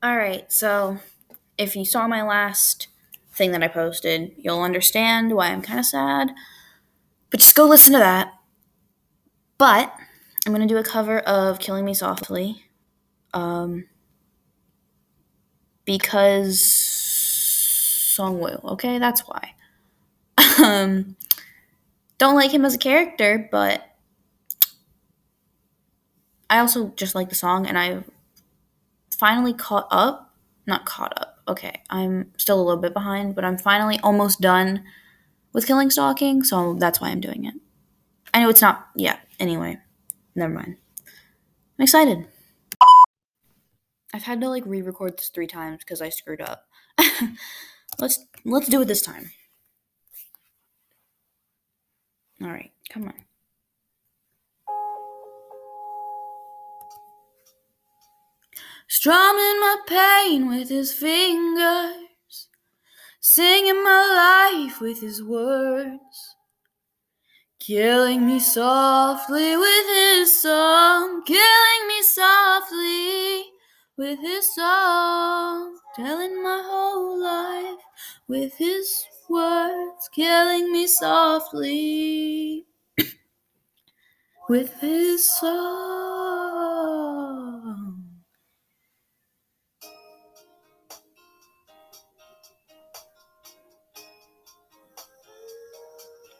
All right, so if you saw my last thing that I posted, you'll understand why I'm kind of sad. But just go listen to that. But I'm going to do a cover of Killing Me Softly. Um, because Sangwoo, okay? That's why. um, don't like him as a character, but I also just like the song, and I finally caught up. Not caught up. Okay, I'm still a little bit behind, but I'm finally almost done with Killing Stalking, so that's why I'm doing it. I know it's not yet. Anyway, never mind. I'm excited. I've had to like re-record this three times because I screwed up. let's let's do it this time. All right, come on. Strumming my pain with his fingers, singing my life with his words, killing me softly with his song, killing me softly with his song, telling my whole life with his words, killing me softly with his song.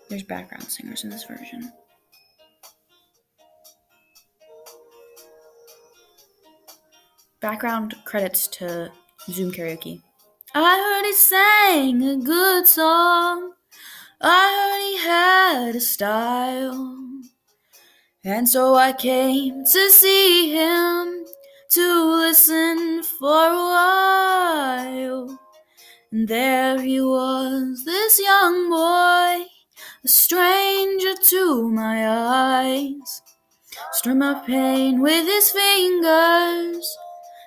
There's background singers in this version. Background credits to Zoom Karaoke. I heard he sang a good song. I heard he had a style. And so I came to see him, to listen for a while. And there he was, this young boy, a stranger to my eyes. Strum my pain with his fingers,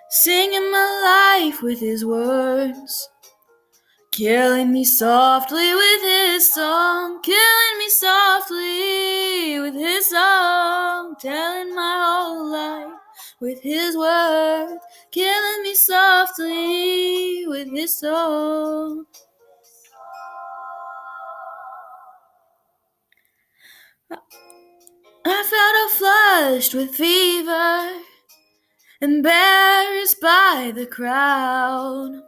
singing my life with his words. Killing me softly with his song, killing me softly with his song, telling my whole life with his words, killing me softly with his song. I felt flushed with fever, embarrassed by the crowd.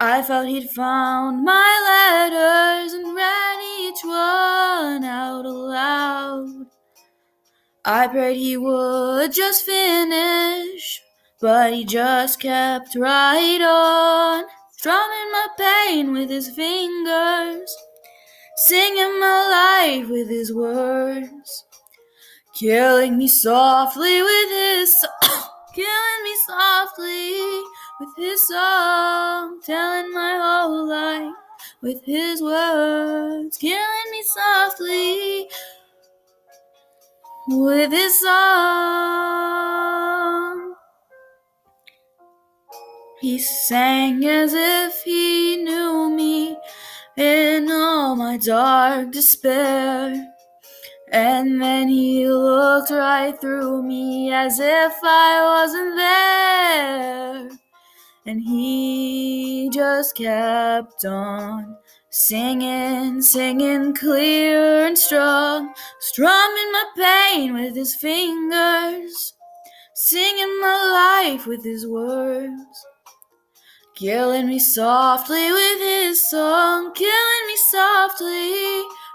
I felt he'd found my letters and read each one out aloud. I prayed he would just finish, but he just kept right on, strumming my pain with his fingers, singing my life with his words, killing me softly with his killing me softly with his song, telling my whole life with his words, killing me softly with his song. He sang as if he knew me in all my dark despair. And then he looked right through me as if I wasn't there. And he just kept on singing, singing clear and strong, strumming my pain with his fingers, singing my life with his words, killing me softly with his song, killing me softly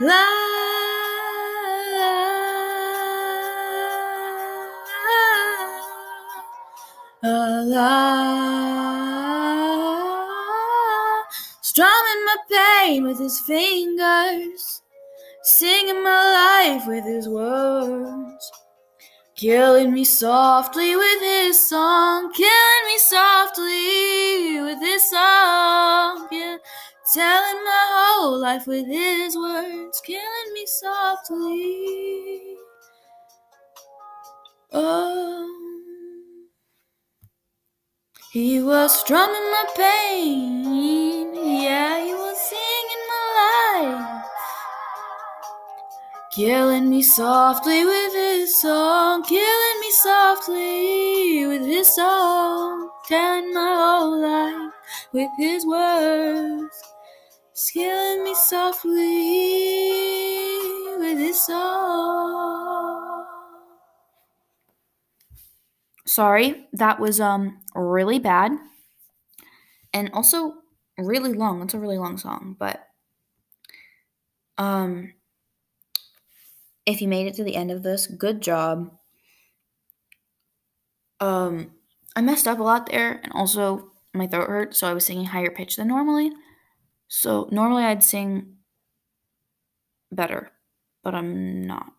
La, la. Strumming my pain with his fingers, singing my life with his words, killing me softly with his song, killing me softly life with his words, killing me softly. Oh. He was strumming my pain, yeah, he was singing my life. Killing me softly with his song, killing me softly with his song, telling my whole life with his words, killing me softly with his song. Sorry, that was um really bad and also really long. It's a really long song, but um if you made it to the end of this, good job. Um, I messed up a lot there, and also my throat hurt, so I was singing higher pitch than normally. So normally I'd sing better, but I'm not.